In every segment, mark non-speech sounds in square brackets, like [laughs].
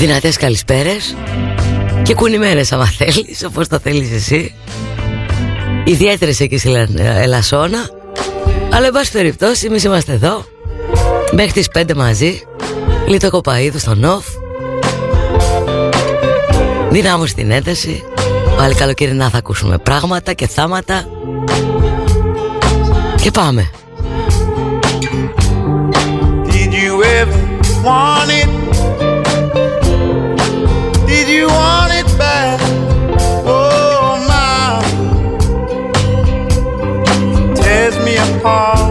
Δυνατές καλησπέρες Και κουνημένες άμα θέλεις Όπως το θέλεις εσύ. Ιδιαίτερες εκεί στη Ελασσόνα. Αλλά εν πάση περιπτώσει εμείς είμαστε εδώ. Μέχρι τις 5 μαζί. Λίτο Κοπαίδου στο Νοφ Δυνάμω στην ένταση. Πάλι καλοκαιρινά θα ακούσουμε πράγματα και θάματα. Και πάμε. Did you ever want it? Want it bad? Oh my Tears me apart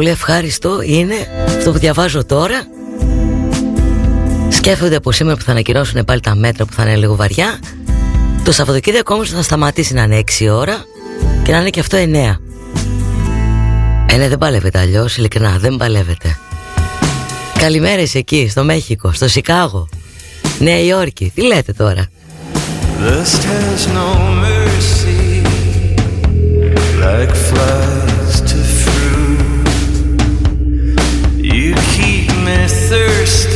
πολύ ευχάριστο είναι αυτό που διαβάζω τώρα. Σκέφτονται από σήμερα που θα ανακοινώσουν πάλι τα μέτρα που θα είναι λίγο βαριά Το Σαββατοκύριακο όμως θα σταματήσει να είναι 6 ώρα Και να είναι και αυτό 9 Ε ναι δεν παλεύετε αλλιώς ειλικρινά δεν παλεύετε Καλημέρες εκεί στο Μέχικο, στο Σικάγο Νέα Υόρκη, τι λέτε τώρα; Lust has no mercy, like flies thirst.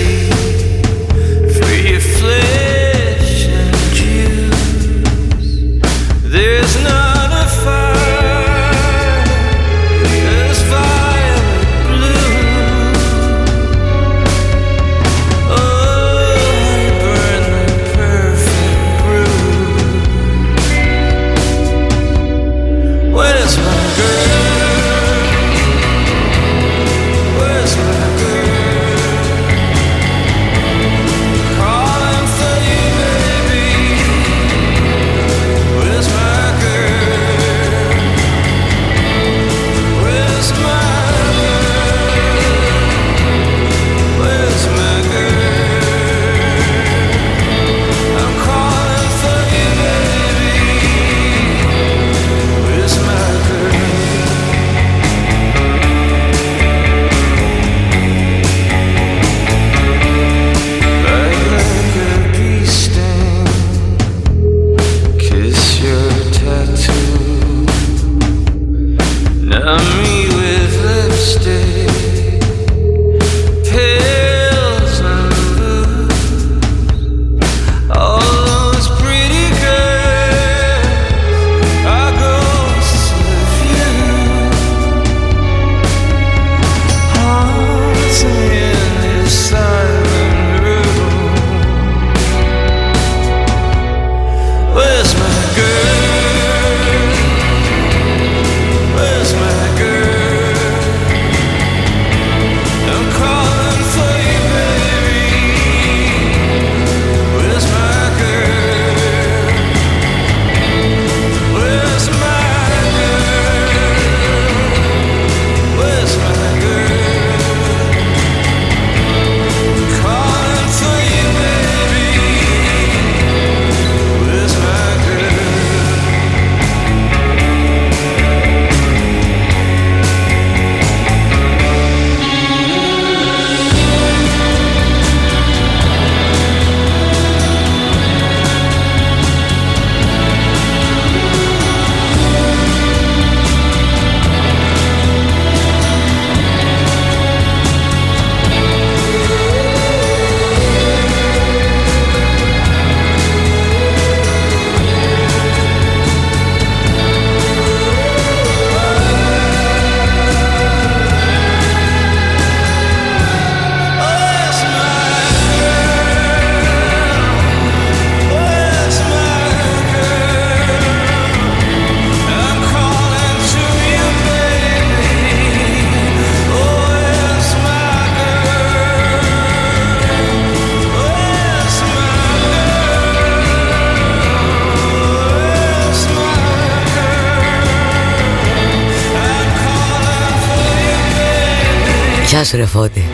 Σου ρε Φώτη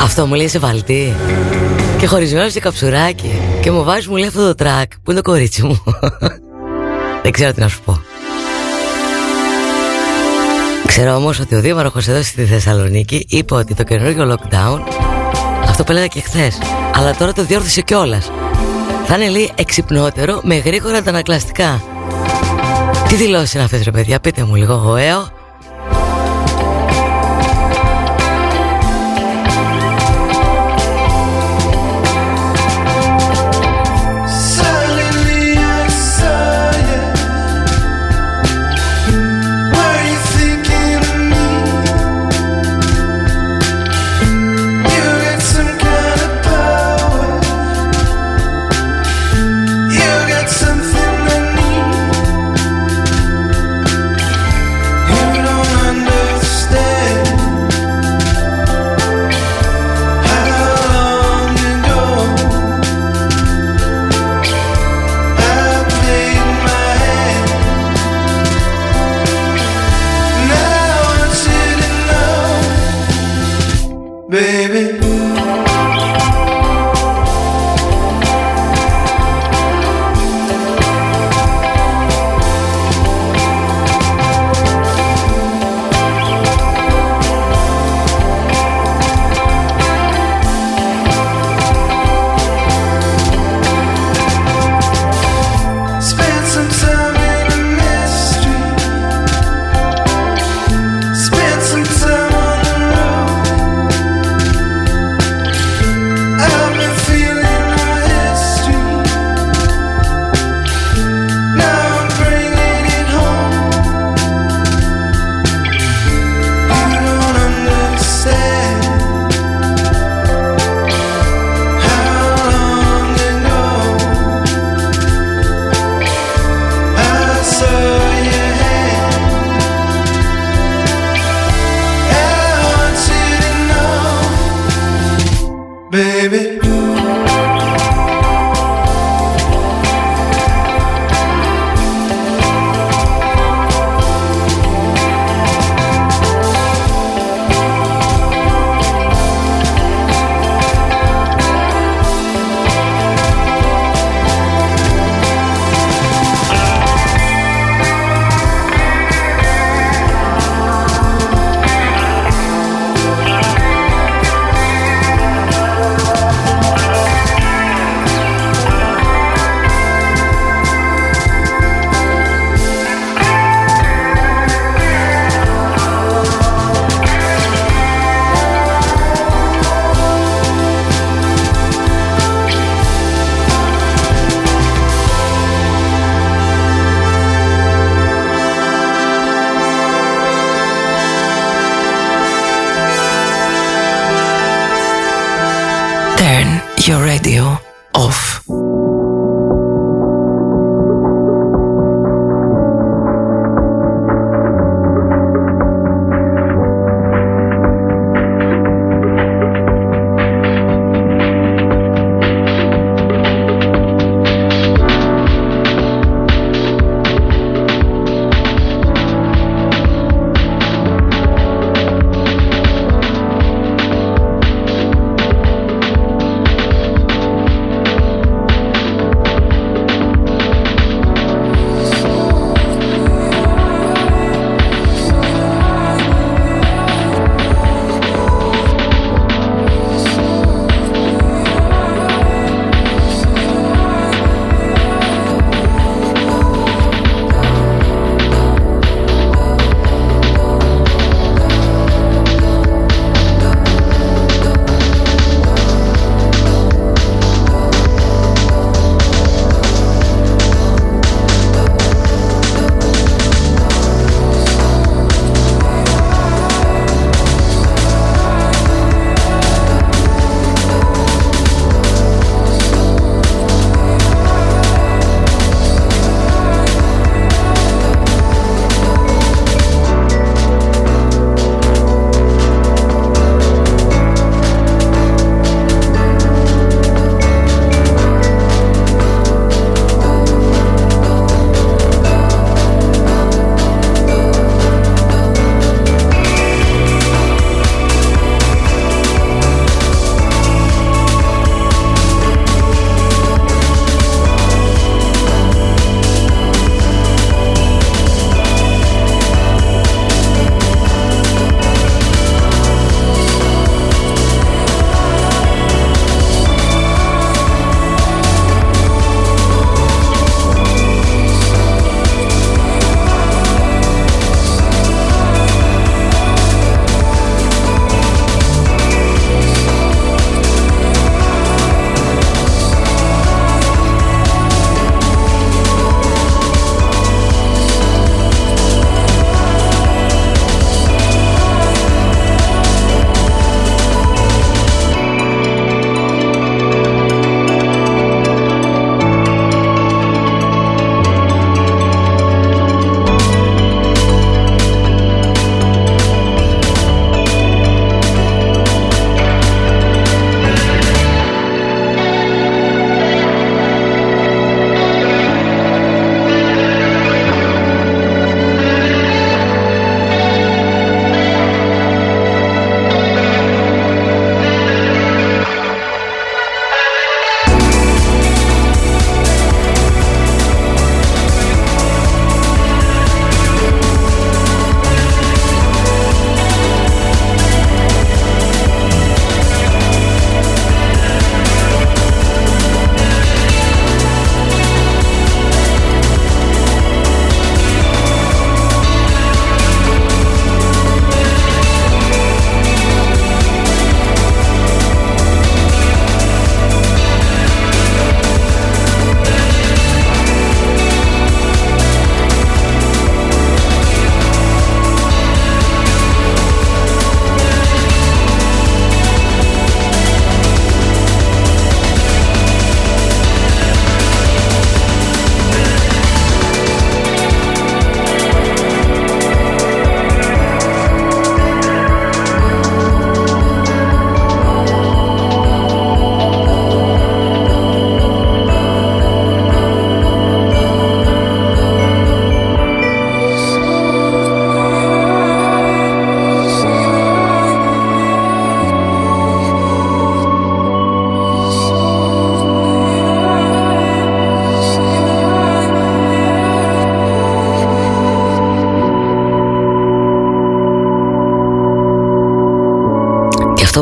Αυτό μου λέει σε βαλτί Και χωρισμένος σε καψουράκι Και μου βάζει μου λέει αυτό το τρακ Που είναι το κορίτσι μου [laughs] Δεν ξέρω τι να σου πω Ξέρω όμως ότι ο Δήμαρχος εδώ στη Θεσσαλονίκη Είπε ότι το καινούργιο lockdown Αυτό που έλεγα και χθες. Αλλά τώρα το διόρθωσε κιόλας. θα είναι λέει εξυπνότερο με γρήγορα αντανακλαστικά. Τι δηλώσεις είναι αυτές ρε παιδιά, πείτε μου λίγο γοέο. Baby.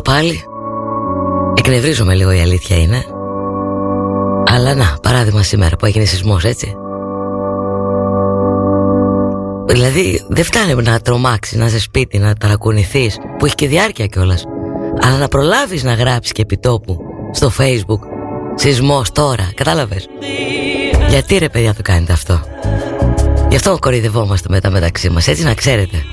Πάλι εκνευρίζομαι λίγο η αλήθεια είναι. Αλλά να, παράδειγμα σήμερα που έγινε σεισμός έτσι. Δηλαδή δεν φτάνει να τρομάξεις, να είσαι σπίτι, να ταρακουνηθείς που έχει και διάρκεια κιόλας. Αλλά να προλάβεις να γράψεις και επιτόπου στο facebook σεισμός τώρα, κατάλαβες; Γιατί ρε παιδιά το κάνετε αυτό; Γι' αυτό κορυδευόμαστε μετά μεταξύ μας, έτσι να ξέρετε.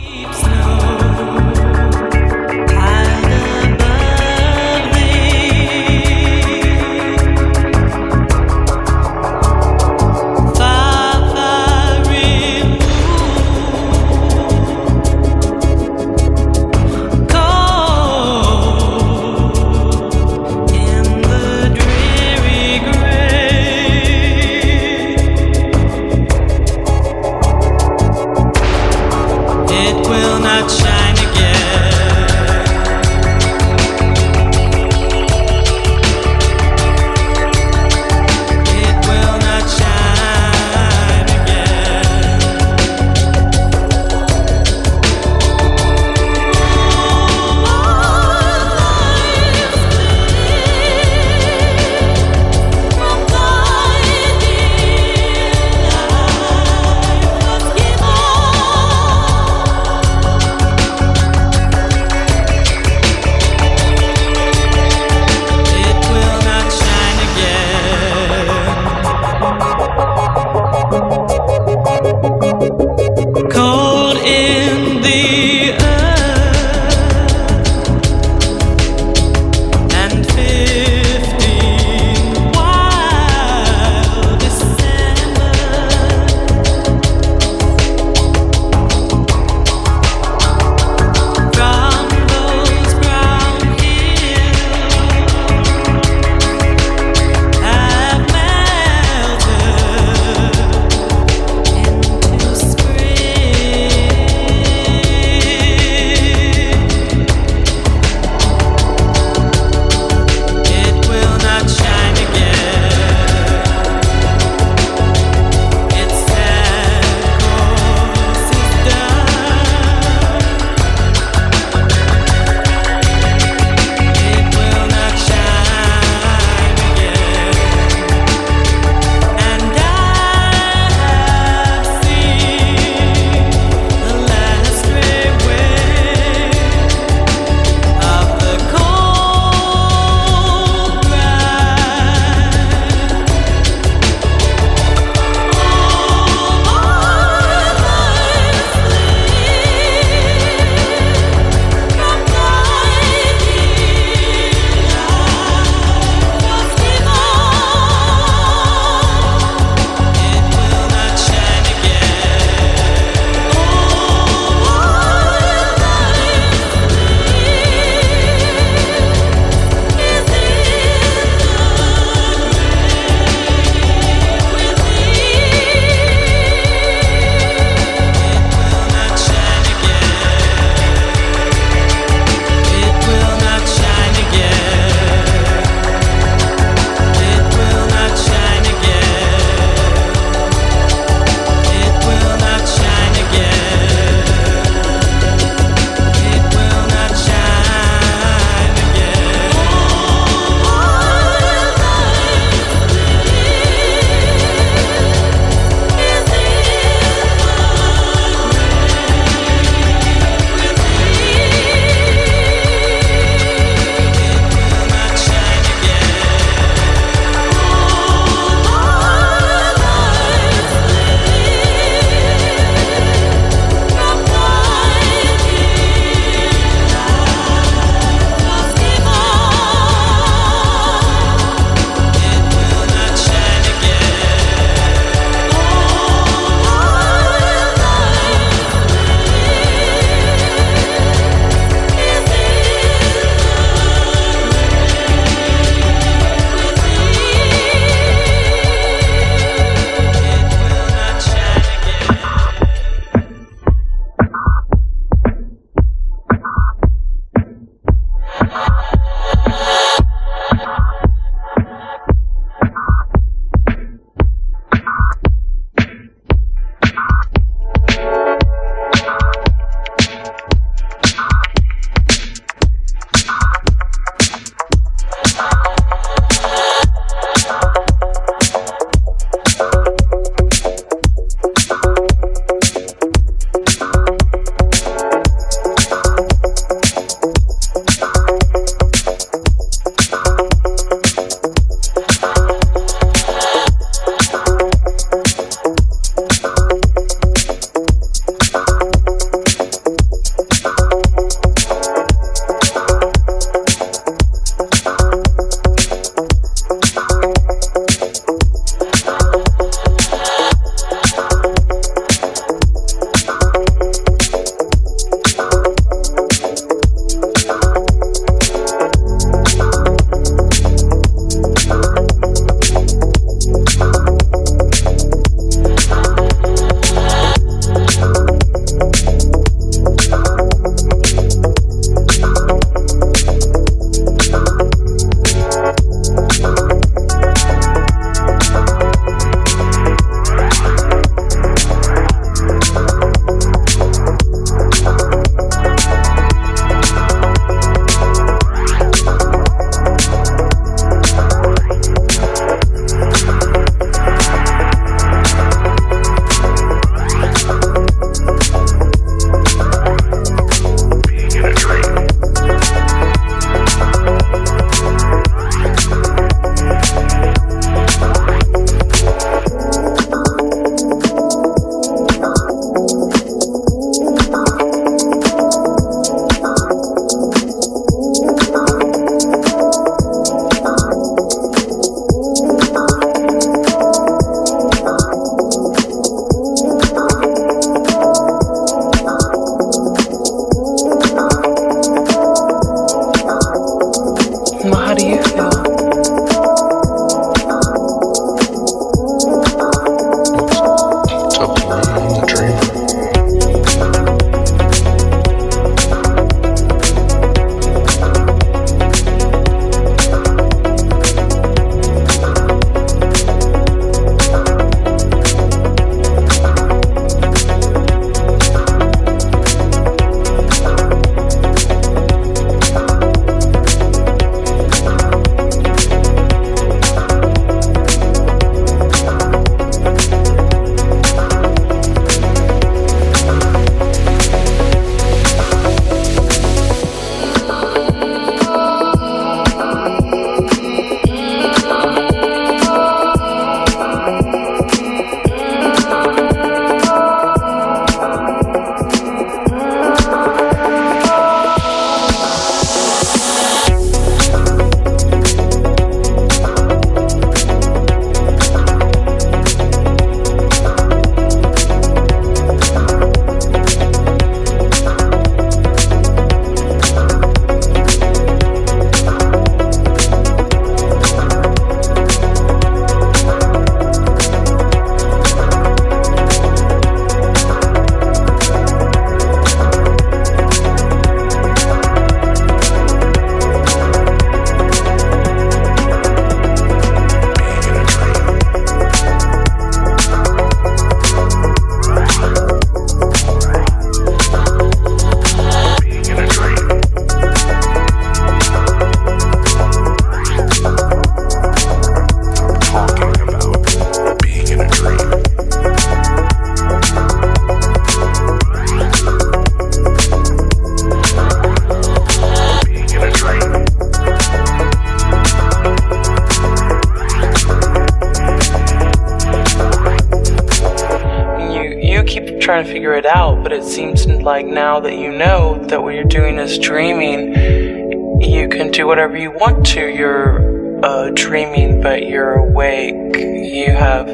Like now that you know that what you're doing is dreaming, you can do whatever you want to. You're uh, dreaming, but you're awake. You have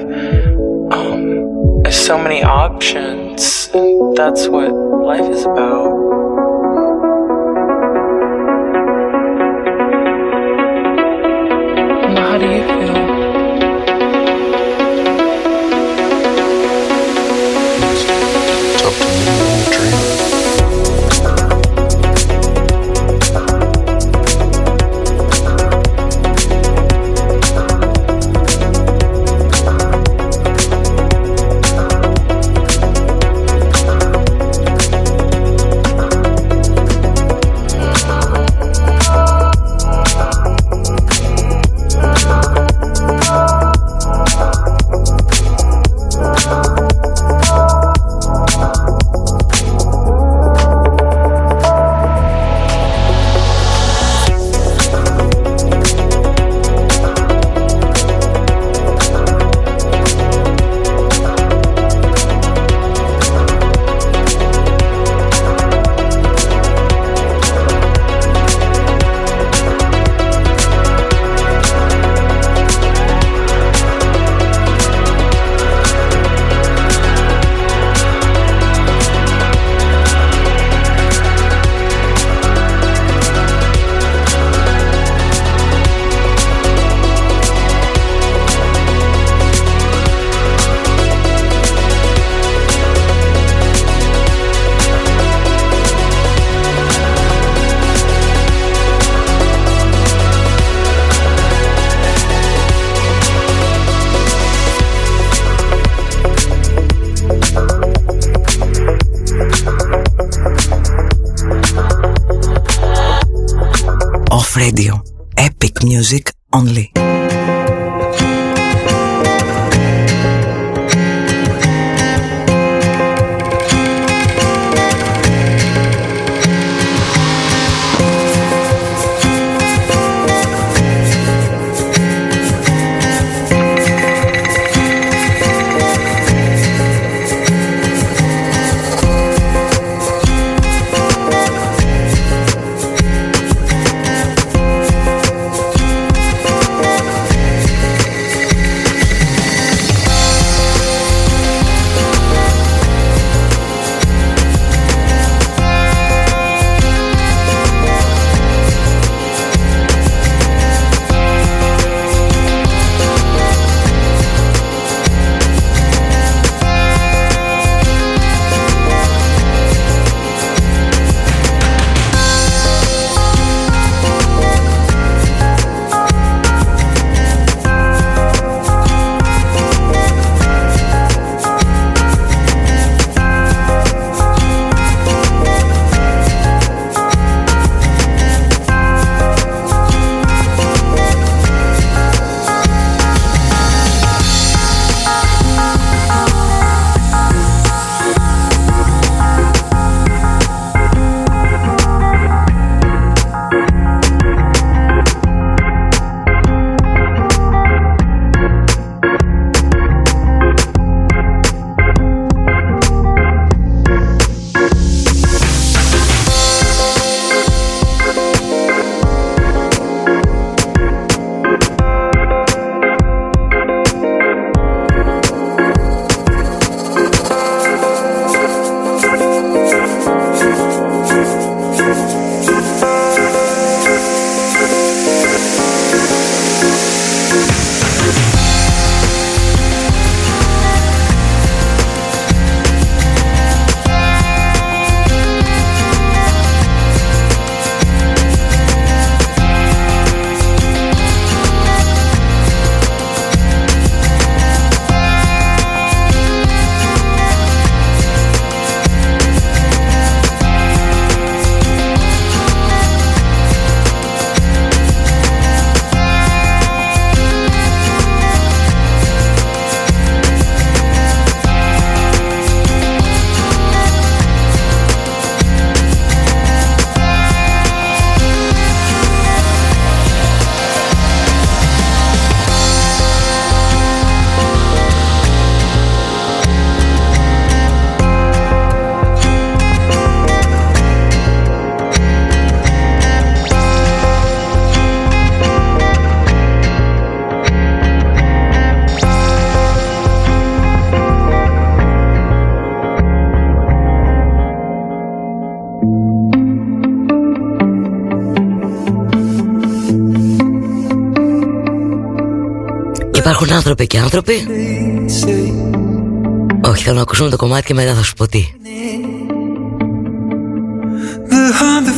um, so many options. That's what life is about. Υπάρχουν άνθρωποι και άνθρωποι. Όχι θέλω να ακούσουμε το κομμάτι και μετά θα σου πω τι. Behind the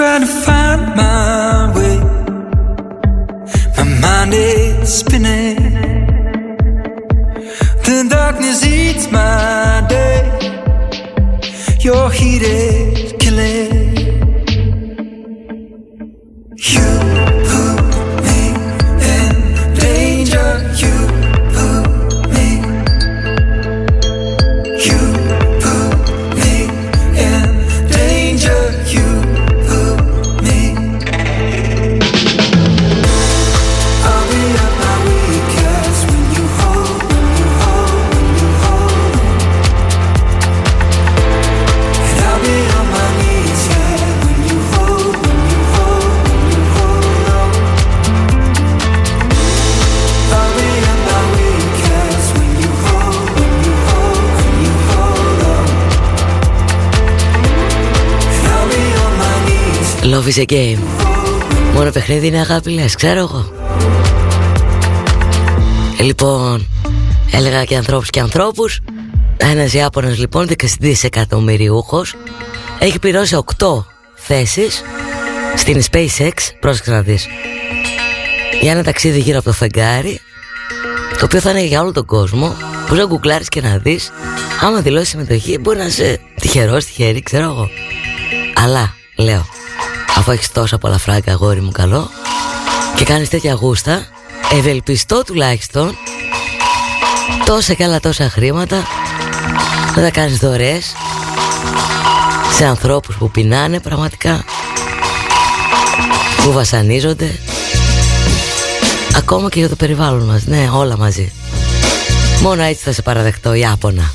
I try to find my way. My mind is spinning. The darkness eats my day. Your heat is killing. Is a game Μόνο παιχνίδι είναι αγάπη λες, ξέρω εγώ. Ε, Λοιπόν, έλεγα και ανθρώπους και ανθρώπους. Ένας Ιάπωνας λοιπόν, δισεκατομμυριούχος Έχει πληρώσει 8 θέσεις Στην SpaceX, πρόσεξε να δεις. Για ένα ταξίδι γύρω από το φεγγάρι Το οποίο θα είναι για όλο τον κόσμο Που να γκουγκλάρεις και να δεις Άμα δηλώσει συμμετοχή μπορεί να είσαι τυχερός, τυχερή, ξέρω εγώ. Αλλά, λέω Αφού έχεις τόσα πολλά φράγκα αγόρι μου καλό Και κάνεις τέτοια γούστα Ευελπιστώ τουλάχιστον Τόσα και άλλα τόσα χρήματα Να τα κάνεις δωρεές Σε ανθρώπους που πεινάνε πραγματικά Που βασανίζονται Ακόμα και για το περιβάλλον μας. Ναι όλα μαζί. Μόνο έτσι θα σε παραδεχτώ Ιάπωνα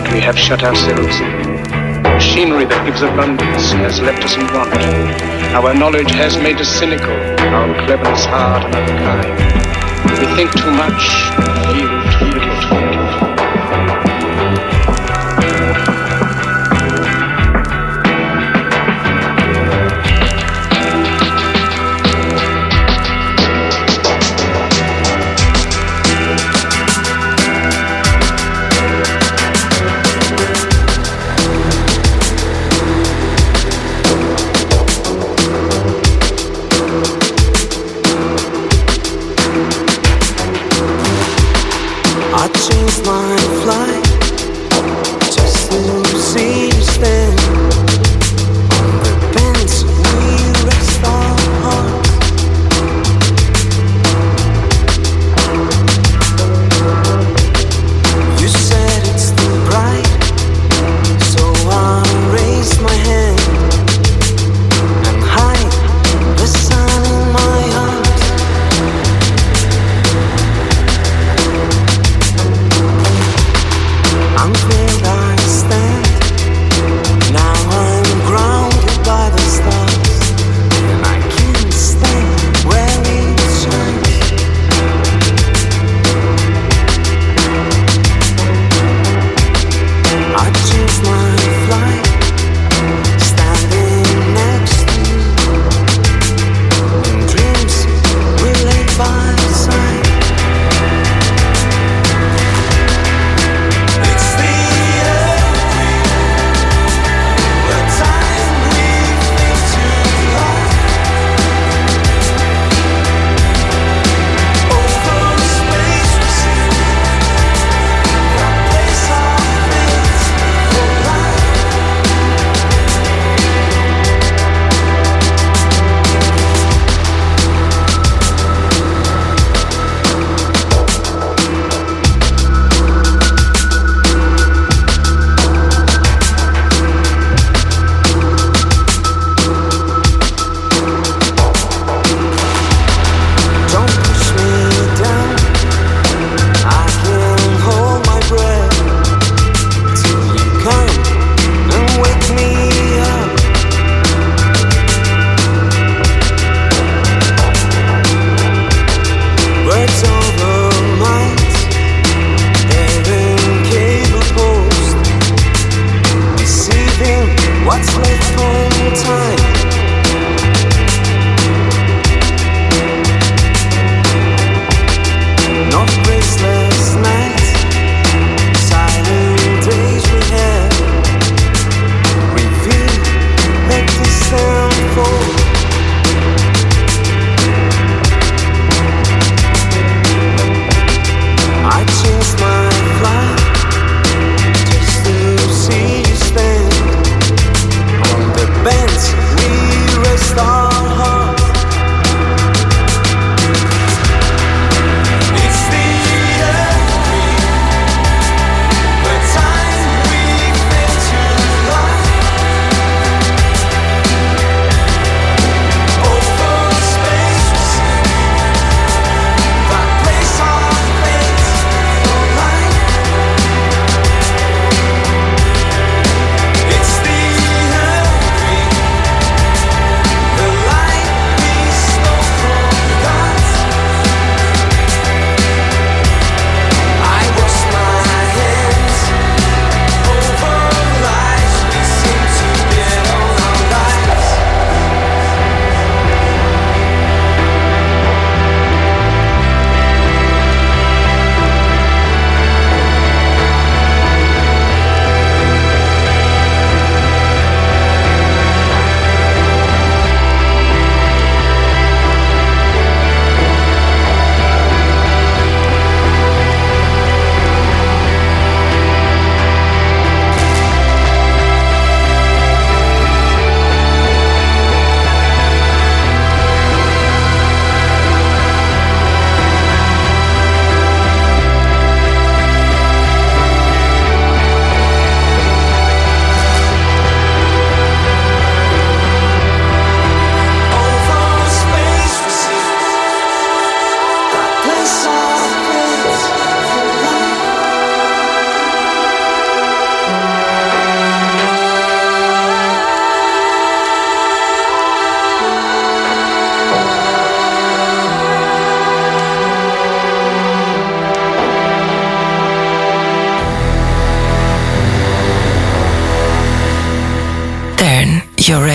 we have shut ourselves in. Machinery that gives abundance has left us in want. Our knowledge has made us cynical, our cleverness hard and unkind. We think too much, feel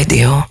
radio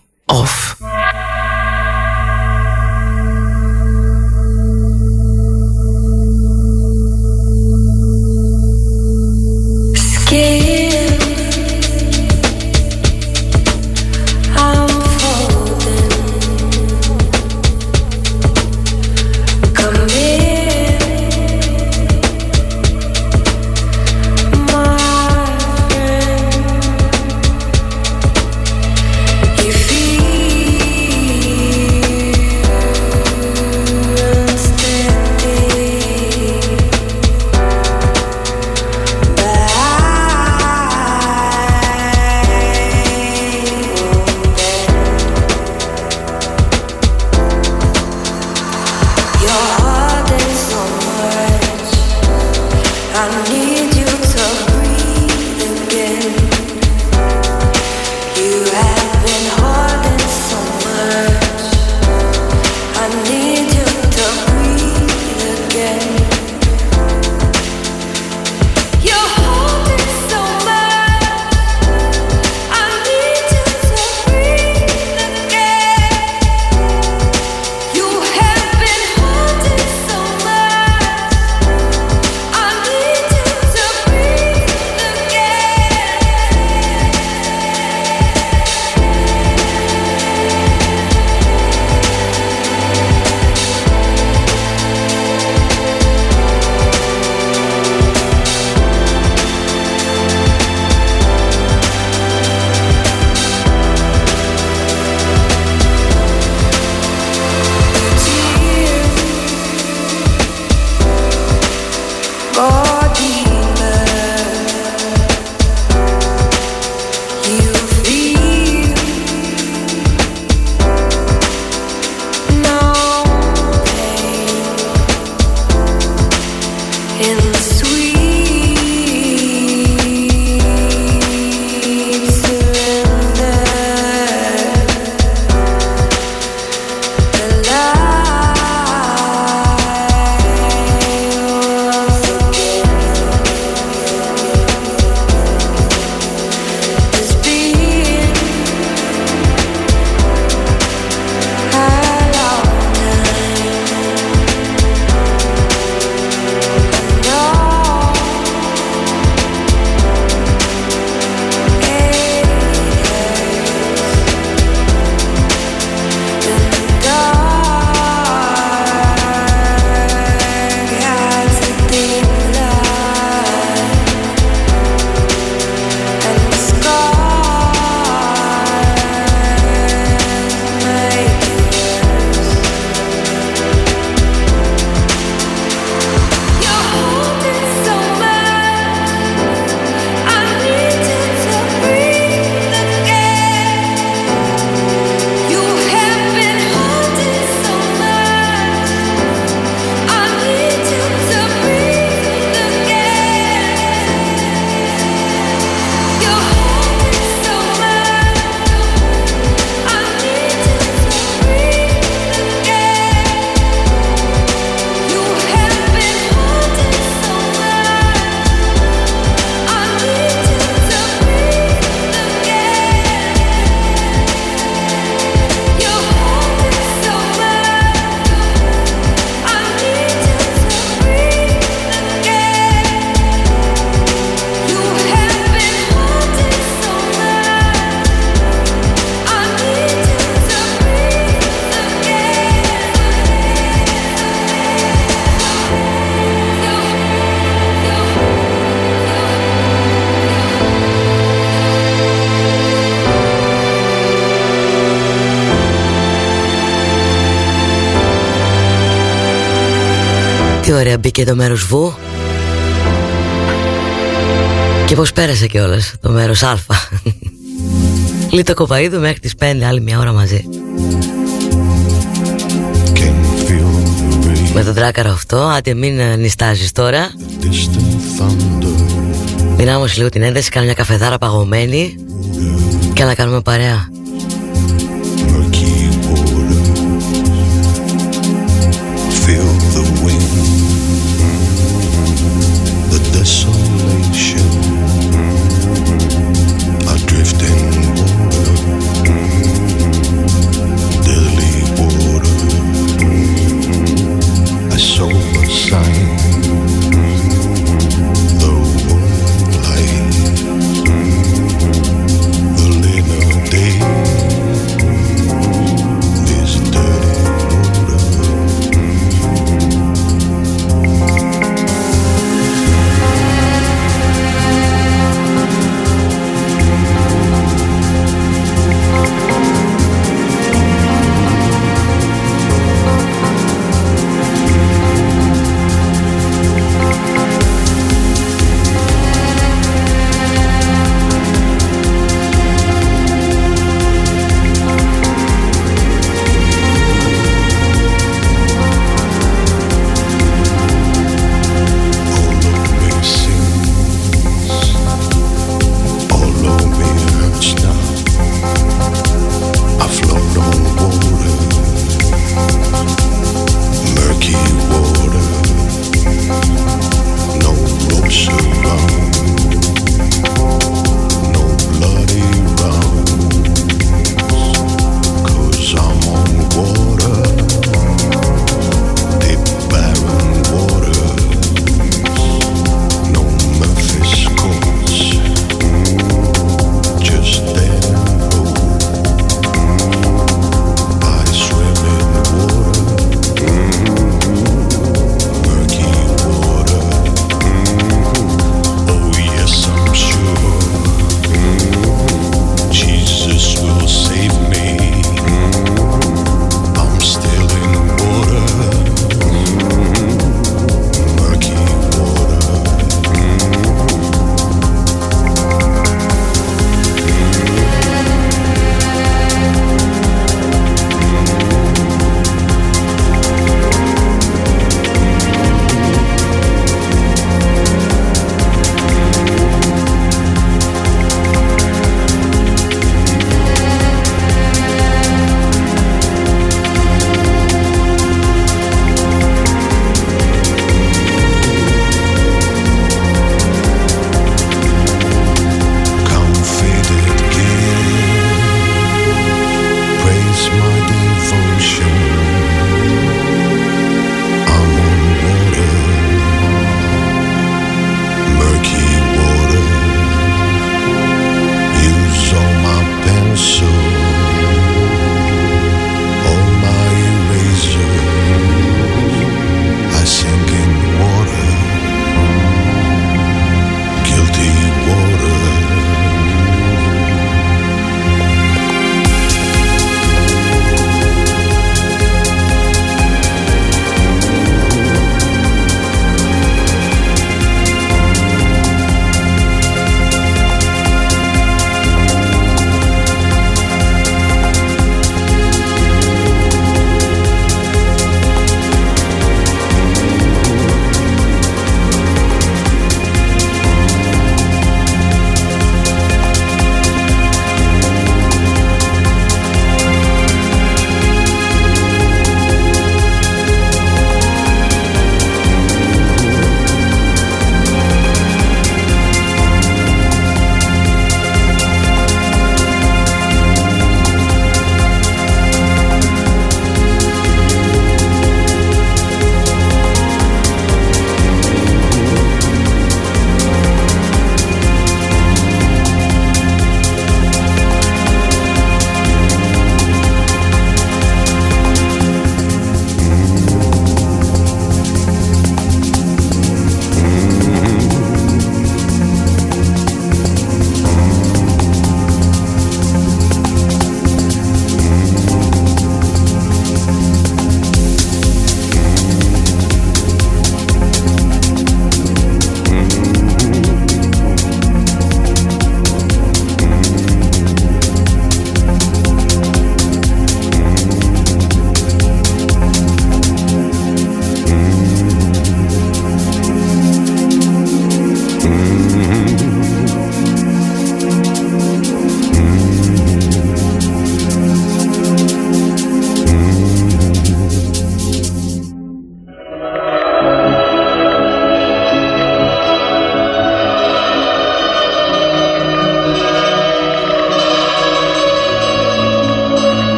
ωραία μπήκε το μέρος Βου Και πως πέρασε κιόλας το μέρος Α. Λίτο Κοπαίδου μέχρι τις 5 άλλη μια ώρα μαζί. Με το τράκαρο αυτό, άντε μην νιστάζεις τώρα. Δυνάμωση λίγο την ένταση, κάνω μια καφεδάρα παγωμένη Και να κάνουμε παρέα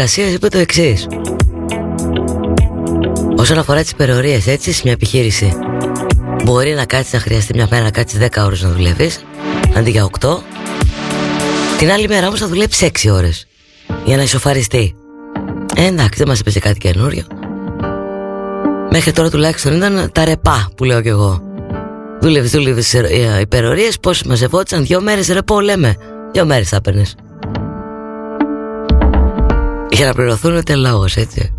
Εργασίας είπε το εξής. Όσον αφορά τις υπερορίες έτσι σε μια επιχείρηση Μπορεί να κάτσεις να χρειαστεί μια μέρα να κάτσεις 10 ώρες να δουλεύεις Αντί για 8 Την άλλη μέρα όμως θα δουλέψεις 6 ώρες Για να ισοφαριστεί. Ε, Εντάξει δεν μας έπαιζε κάτι καινούριο. Μέχρι τώρα τουλάχιστον ήταν τα ρεπά που λέω κι εγώ. Δούλευες, δούλευες ε, υπερορίες Πώς μαζευόντουσαν δύο μέρες ρεπό λέμε. Δύο μέρες θα έπαιρνες για να πληρωθούν τελόγως έτσι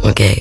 Οκ okay.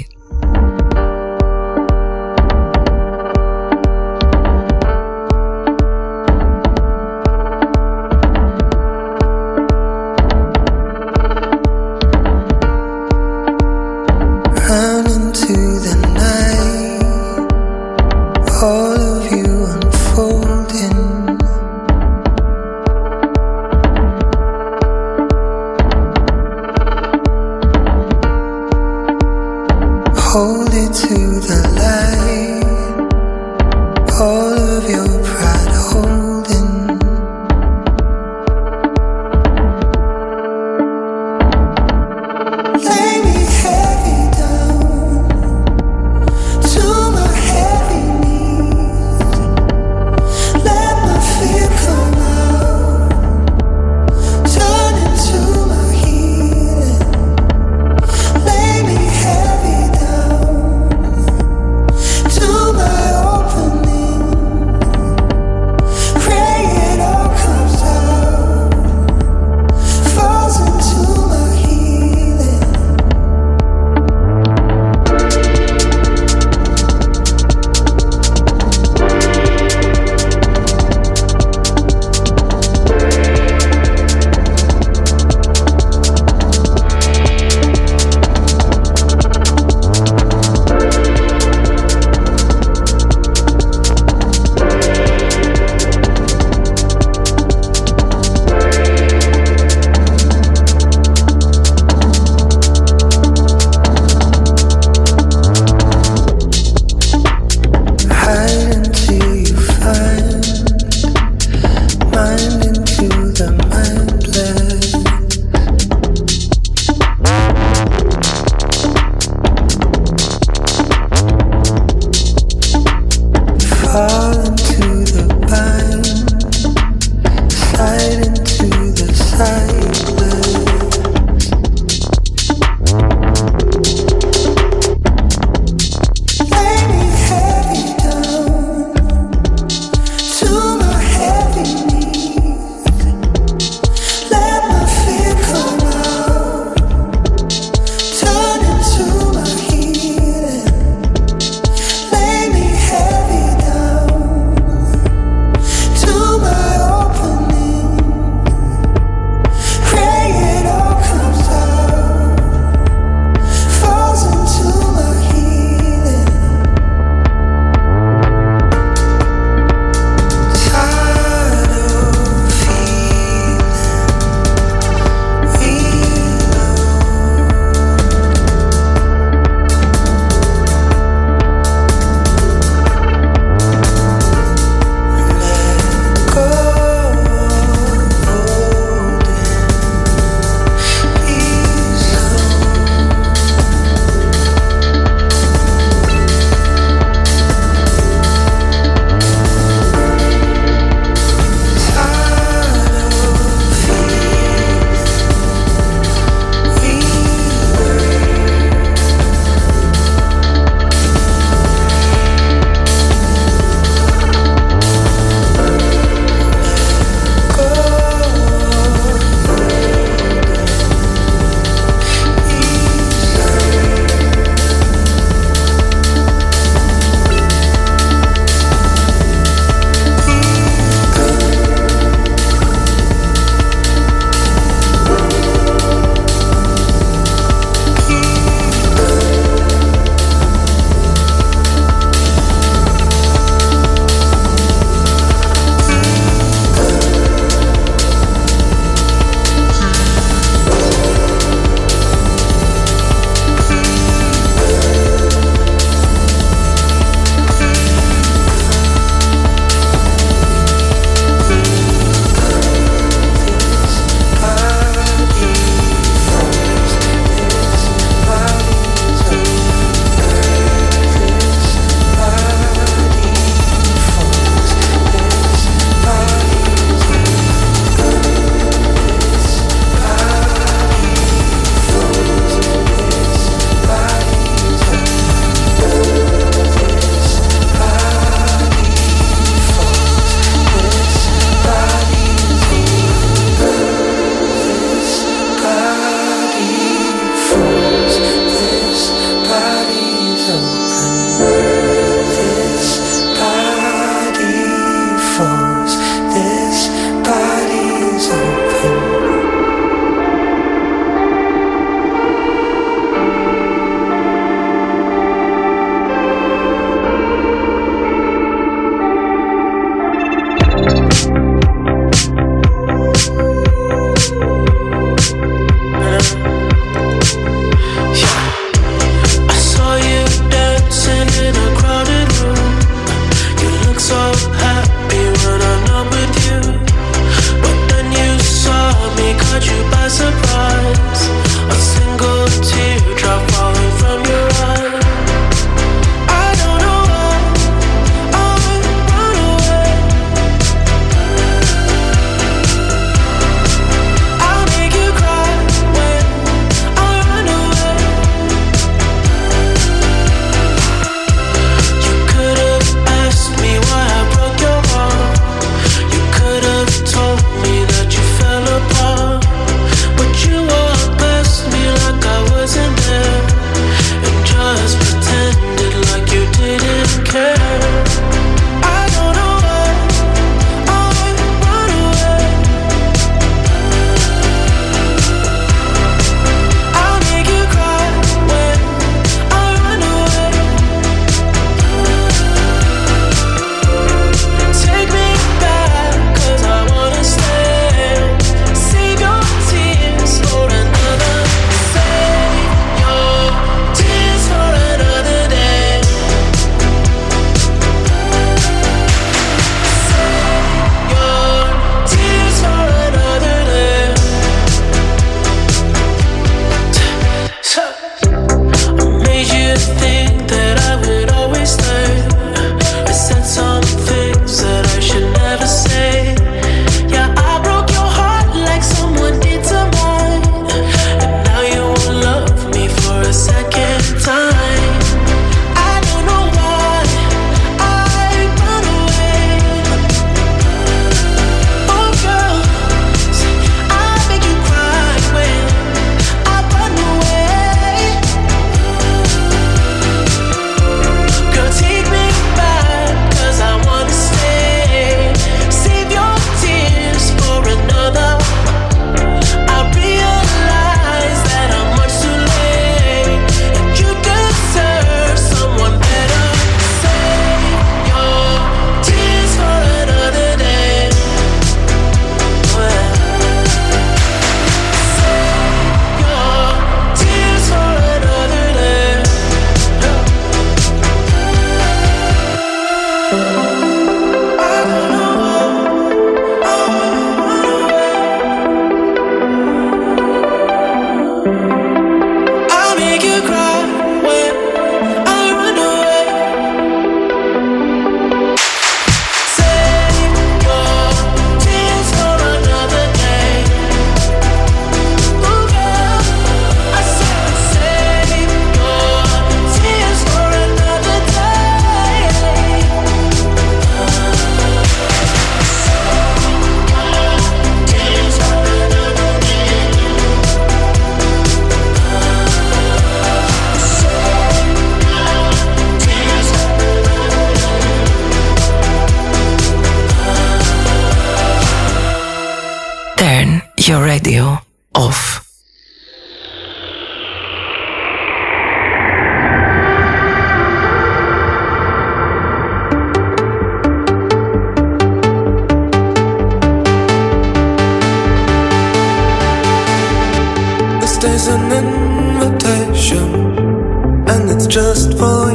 just for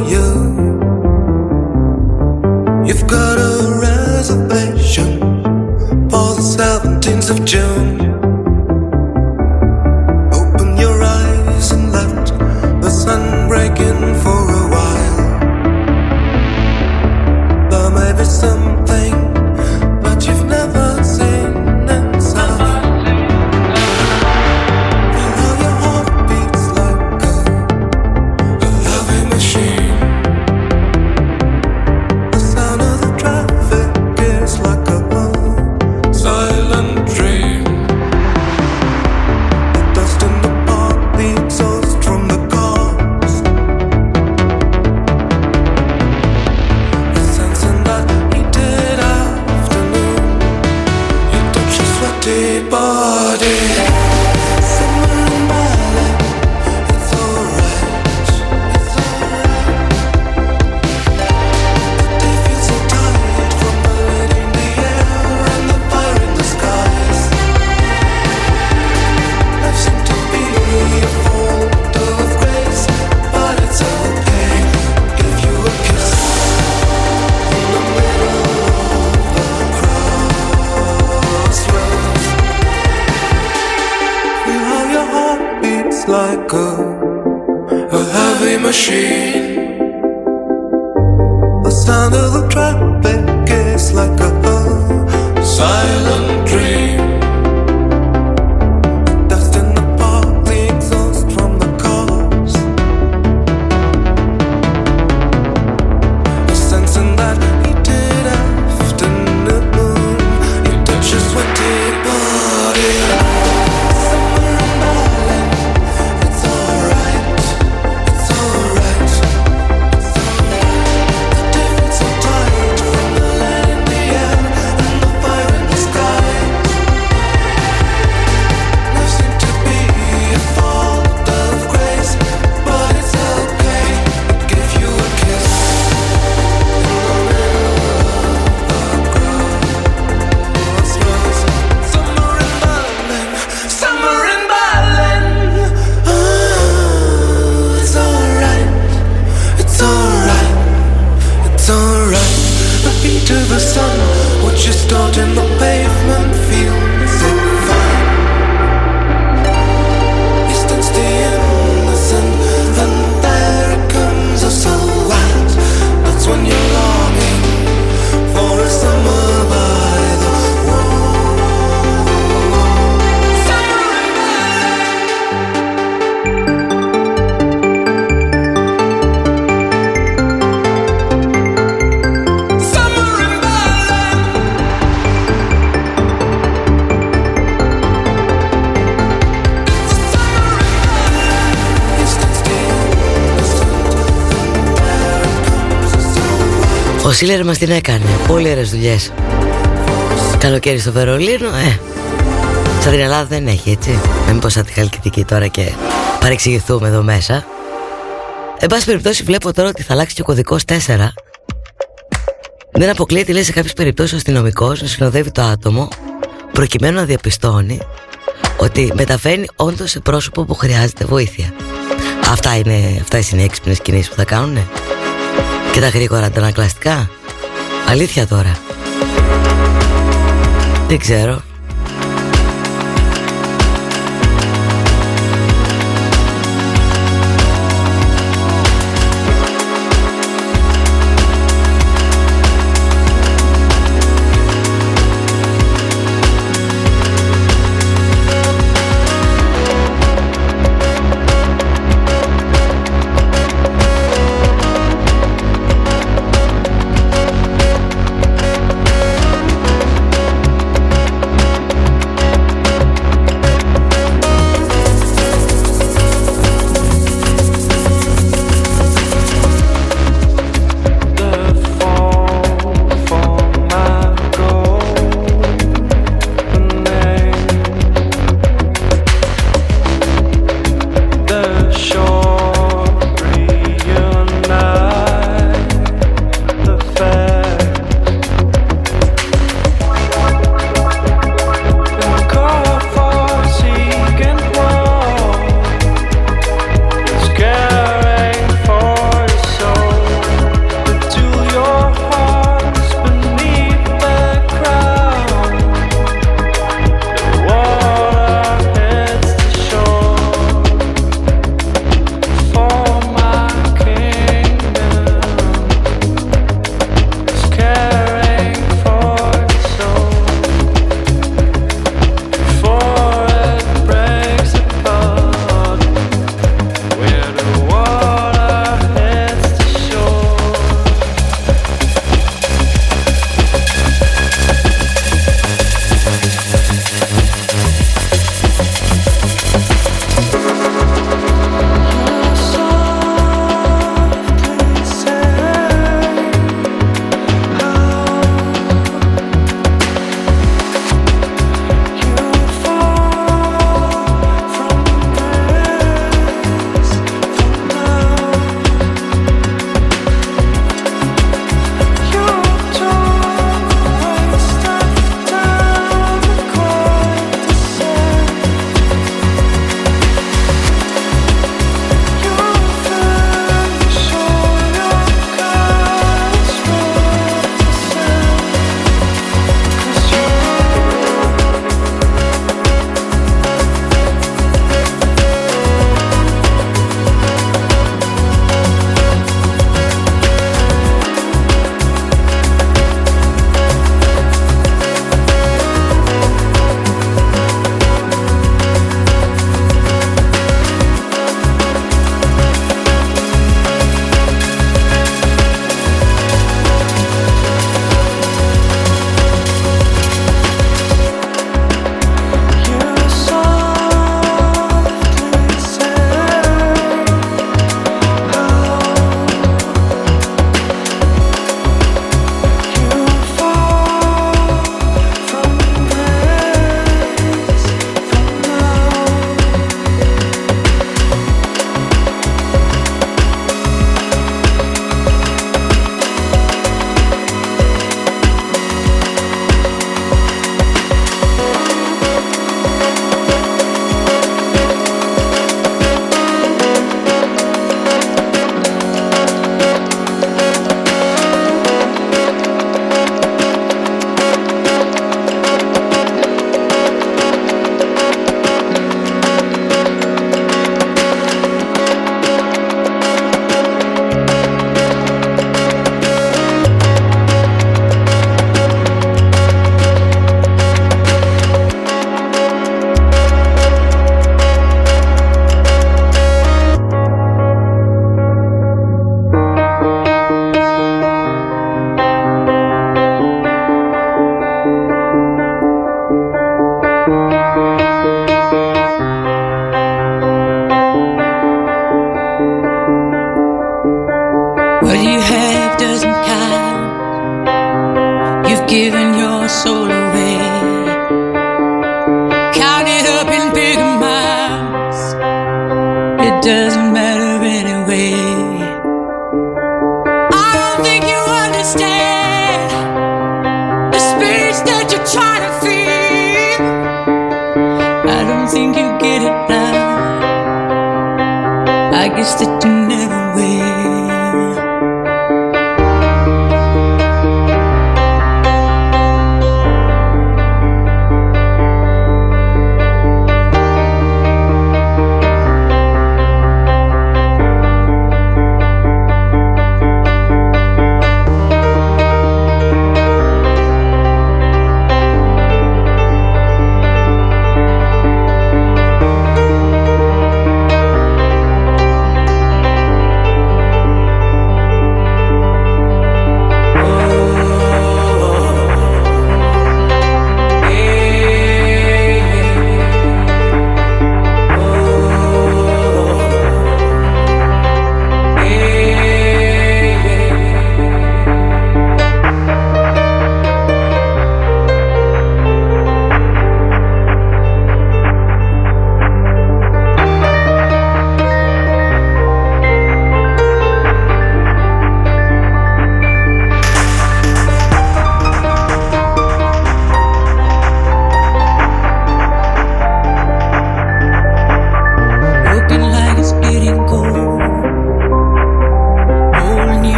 Σίλερ μας την έκανε Πολύ ωραίες δουλειές Καλοκαίρι στο Βερολίνο ε. Σαν την Ελλάδα δεν έχει έτσι Να μην πω σαν τη Χαλκιδική τώρα και παρεξηγηθούμε εδώ μέσα Εν πάση περιπτώσει βλέπω τώρα ότι θα αλλάξει και ο κωδικός 4 Δεν αποκλείεται λέει σε κάποιες περιπτώσεις ο αστυνομικός να συνοδεύει το άτομο Προκειμένου να διαπιστώνει ότι μεταφέρει όντως σε πρόσωπο που χρειάζεται βοήθεια Αυτά είναι, είναι οι έξυπνες κινήσεις που θα κάνουν. ναι. Και τα γρήγορα αντανακλαστικά. Αλήθεια τώρα. Δεν ξέρω.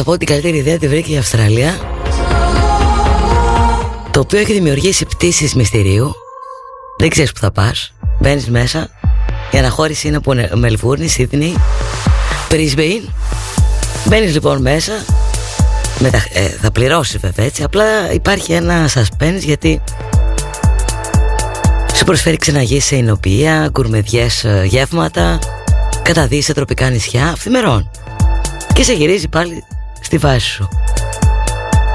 Πάντως θα πω ότι η καλύτερη ιδέα τη βρήκε η Αυστραλία. Το οποίο έχει δημιουργήσει πτήσεις μυστηρίου. Δεν ξέρεις που θα πας. Μπαίνεις μέσα. Η αναχώρηση είναι από Μελβούρνη, Σίδνη Πρίσμπεϊν. Μπαίνεις λοιπόν μέσα. Μετα, ε, Θα πληρώσεις βέβαια έτσι. Απλά υπάρχει ένα suspense γιατί Σου προσφέρει ξεναγή σε εινοποιία Γκουρμεδιές ε, γεύματα. Καταδύει σε τροπικά νησιά. Φθημερών και σε γυρίζει πάλι στη βάση σου.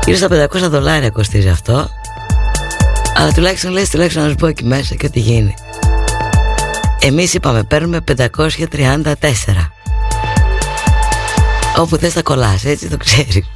Γύρω στα 500 δολάρια κοστίζει αυτό. Αλλά τουλάχιστον λες τουλάχιστον να σου πω εκεί μέσα και ό,τι γίνει. Εμείς είπαμε παίρνουμε 534. Όπου θες τα κολλάς, έτσι το ξέρεις.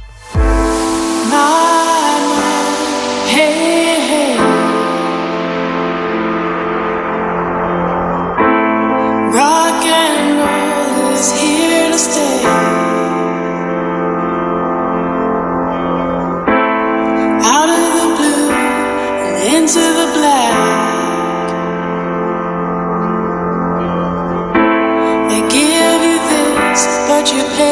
would you pay?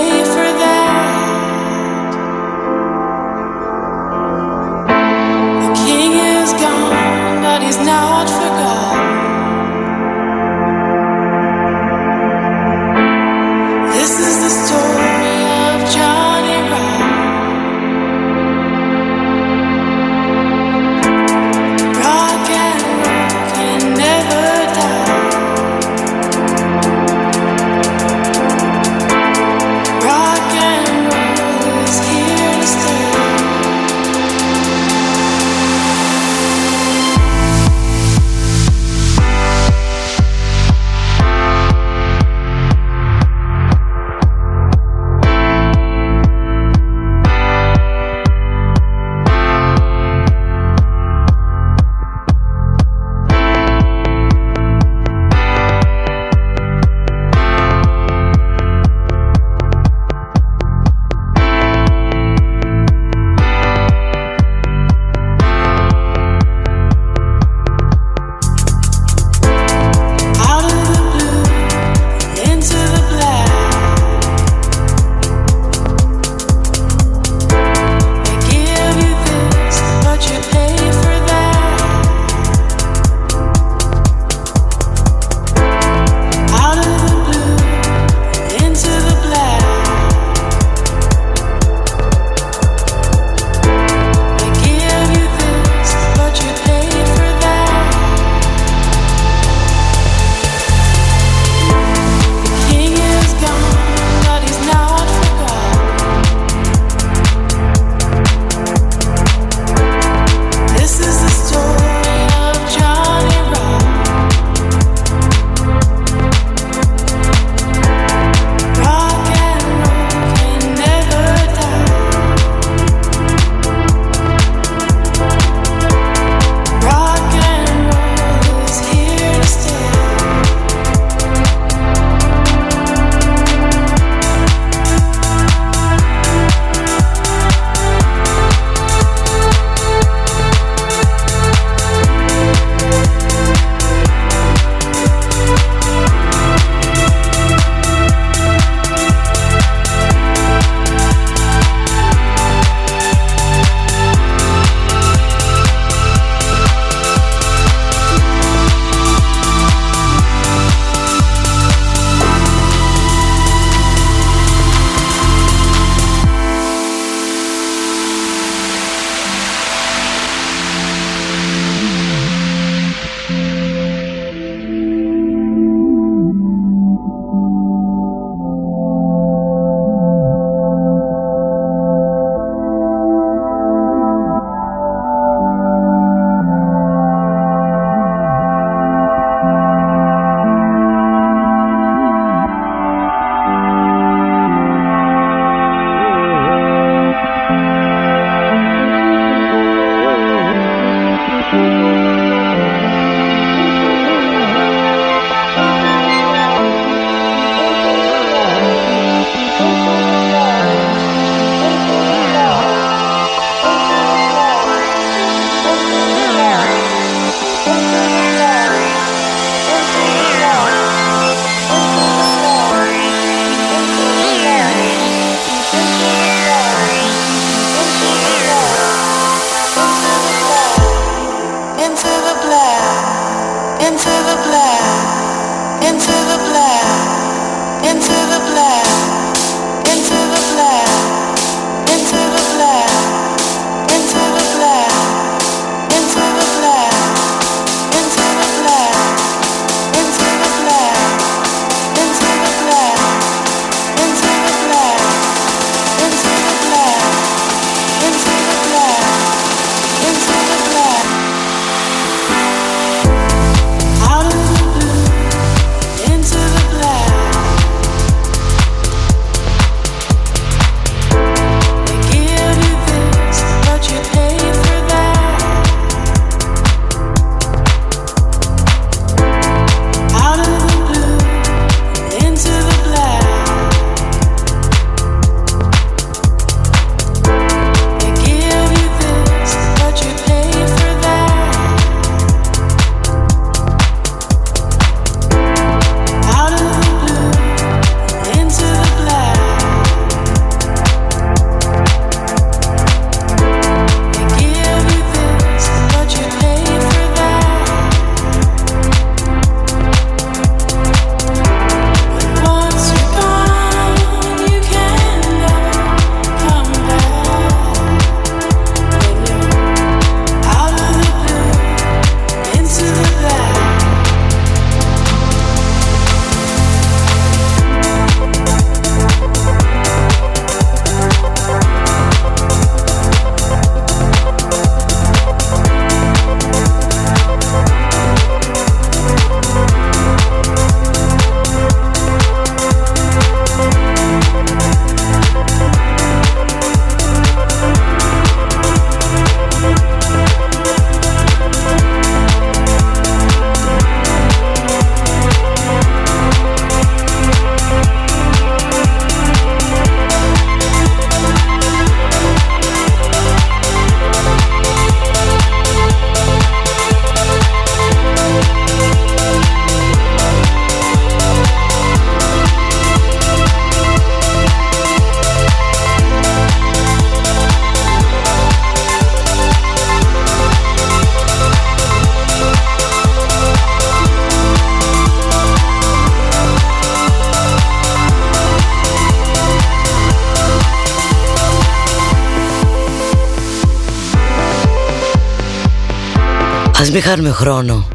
Μην χάνουμε χρόνο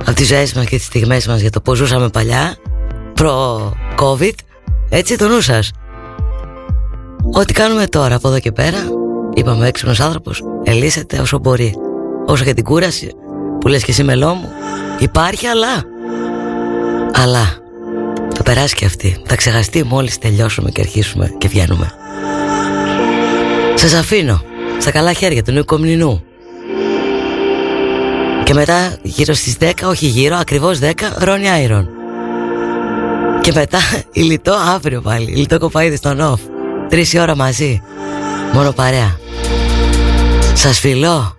από τις ζωές μας και τις στιγμές μας για το πώς ζούσαμε παλιά προ-COVID έτσι το νου σας. Ό,τι κάνουμε τώρα από εδώ και πέρα Είπαμε έξυπνος άνθρωπος Ελύσεται όσο μπορεί. Όσο για την κούραση που λες και εσύ μελό μου Υπάρχει αλλά. Αλλά Θα περάσει και αυτή. Θα ξεχαστεί μόλις τελειώσουμε και αρχίσουμε και βγαίνουμε. Σας αφήνω Στα καλά χέρια του νέου κομνηνού Και μετά γύρω στις 10 Όχι γύρω ακριβώς 10 Ρόνι Άιρον. Και μετά [laughs] ηλιτό αύριο πάλι. Ηλιτό κοπαίδι στον off. Τρεις η ώρα μαζί. Μόνο παρέα. Σας φιλώ